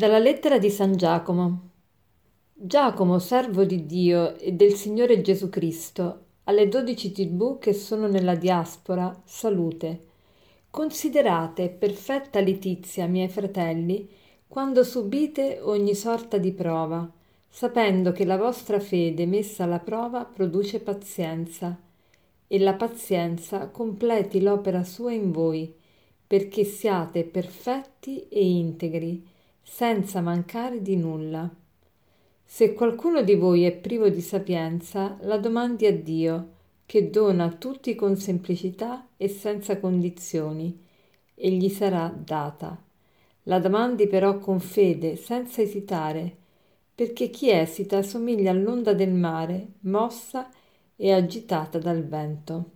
Dalla lettera di San Giacomo. Giacomo, servo di Dio e del Signore Gesù Cristo, alle dodici tribù che sono nella diaspora, salute. Considerate perfetta letizia, miei fratelli, quando subite ogni sorta di prova, sapendo che la vostra fede messa alla prova produce pazienza, e la pazienza completi l'opera sua in voi, perché siate perfetti e integri senza mancare di nulla. Se qualcuno di voi è privo di sapienza, la domandi a Dio, che dona a tutti con semplicità e senza condizioni, e gli sarà data. La domandi però con fede, senza esitare, perché chi esita somiglia all'onda del mare, mossa e agitata dal vento.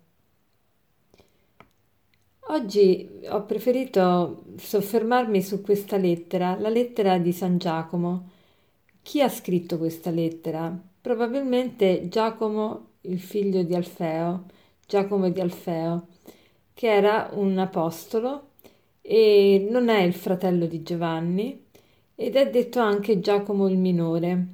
Oggi ho preferito soffermarmi su questa lettera, la lettera di San Giacomo. Chi ha scritto questa lettera? Probabilmente Giacomo, il figlio di Alfeo, Giacomo di Alfeo, che era un apostolo e non è il fratello di Giovanni ed è detto anche Giacomo il minore.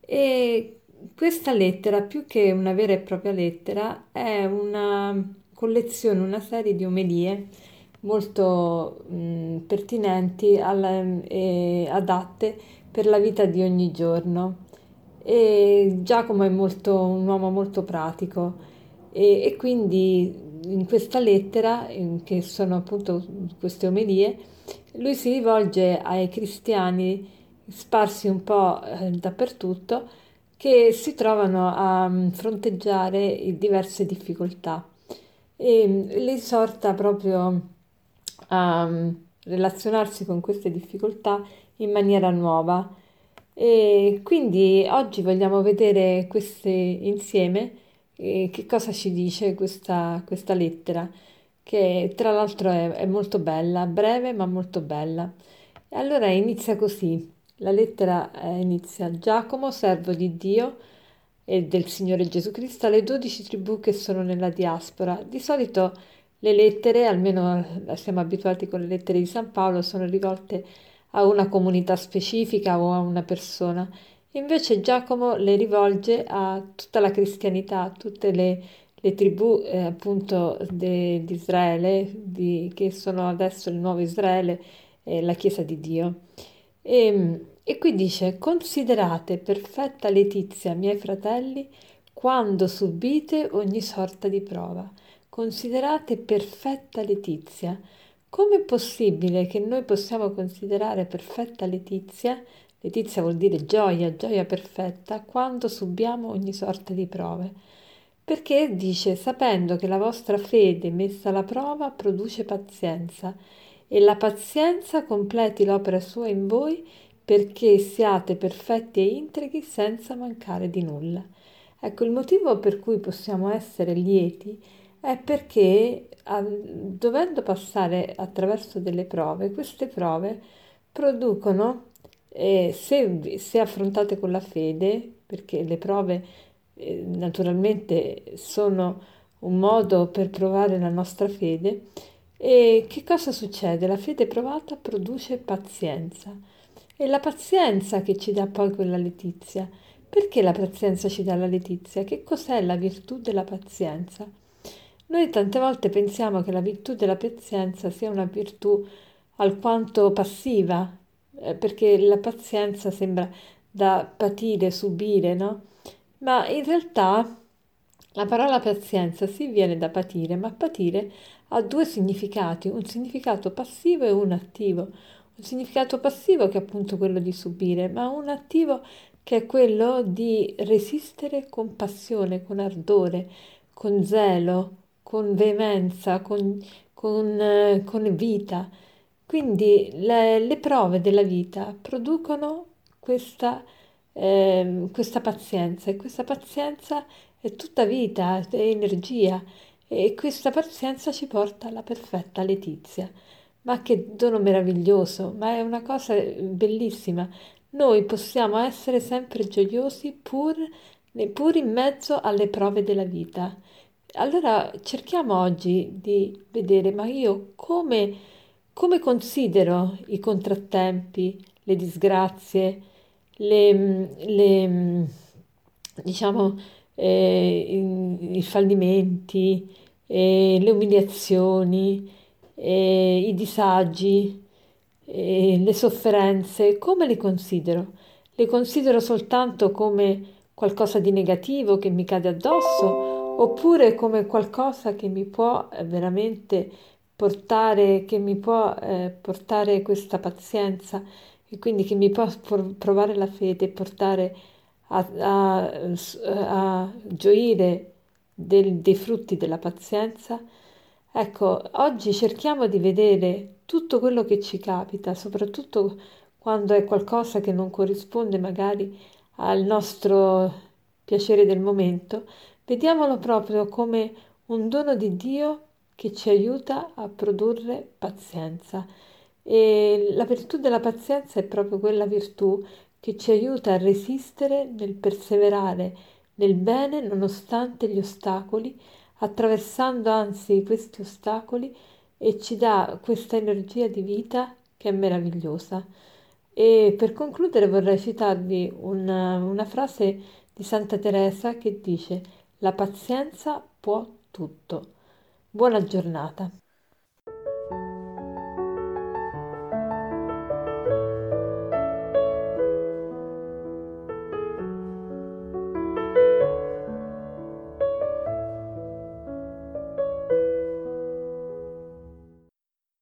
E questa lettera, più che una vera e propria lettera, è una collezione una serie di omelie molto mh, pertinenti e eh, adatte per la vita di ogni giorno. E Giacomo è molto, un uomo molto pratico e, e quindi in questa lettera, in, che sono appunto queste omelie, lui si rivolge ai cristiani sparsi un po' eh, dappertutto che si trovano a fronteggiare diverse difficoltà e le esorta proprio a mm, relazionarsi con queste difficoltà in maniera nuova. E quindi oggi vogliamo vedere queste insieme eh, che cosa ci dice questa, questa lettera, che tra l'altro è, è molto bella, breve ma molto bella. E allora inizia così. La lettera eh, inizia Giacomo, servo di Dio, e del Signore Gesù Cristo alle dodici tribù che sono nella diaspora. Di solito le lettere, almeno siamo abituati con le lettere di San Paolo, sono rivolte a una comunità specifica o a una persona. Invece Giacomo le rivolge a tutta la cristianità, a tutte le, le tribù eh, appunto di Israele, che sono adesso il nuovo Israele, eh, la Chiesa di Dio. E, ehm, e qui dice, considerate perfetta letizia, miei fratelli, quando subite ogni sorta di prova. Considerate perfetta letizia. Come è possibile che noi possiamo considerare perfetta letizia? Letizia vuol dire gioia, gioia perfetta, quando subiamo ogni sorta di prove. Perché dice, sapendo che la vostra fede messa alla prova produce pazienza, e la pazienza completi l'opera sua in voi perché siate perfetti e integri senza mancare di nulla. Ecco, il motivo per cui possiamo essere lieti è perché dovendo passare attraverso delle prove, queste prove producono, eh, se, se, affrontate con la fede, perché le prove eh, naturalmente sono un modo per provare la nostra fede, e che cosa succede? La fede provata produce pazienza. È la pazienza che ci dà poi quella letizia. Perché la pazienza ci dà la letizia? Che cos'è la virtù della pazienza? Noi tante volte pensiamo che la virtù della pazienza sia una virtù alquanto passiva, eh, perché la pazienza sembra da patire, subire, no? Ma in realtà la parola pazienza si viene da patire, ma patire ha due significati, un significato passivo e un attivo un significato passivo che è appunto quello di subire, ma un attivo che è quello di resistere con passione, con ardore, con zelo, con veemenza, con, con, eh, con vita. Quindi le, le, prove della vita producono questa, eh, questa pazienza e questa pazienza è tutta vita, è energia e questa pazienza ci porta alla perfetta letizia. Ma che dono meraviglioso, ma è una cosa bellissima. Noi possiamo essere sempre gioiosi pur, pur in mezzo alle prove della vita. Allora cerchiamo oggi di vedere, ma io come, come considero i contrattempi, le disgrazie, le, le diciamo, eh, i, i, fallimenti, eh, le umiliazioni, eh, i disagi, eh, le sofferenze, come li considero? Le considero soltanto come qualcosa di negativo che mi cade addosso oppure come qualcosa che mi può eh, veramente portare, che mi può eh, portare questa pazienza e quindi che mi può provare la fede e portare a, a, a gioire del, dei frutti della pazienza. Ecco, oggi cerchiamo di vedere tutto quello che ci capita, soprattutto quando è qualcosa che non corrisponde magari al nostro piacere del momento, vediamolo proprio come un dono di Dio che ci aiuta a produrre pazienza. E la virtù della pazienza è proprio quella virtù che ci aiuta a resistere nel perseverare nel bene nonostante gli ostacoli, attraversando anzi questi ostacoli e ci dà questa energia di vita che è meravigliosa. E per concludere vorrei citarvi una, una frase di Santa Teresa che dice la pazienza può tutto. Buona giornata.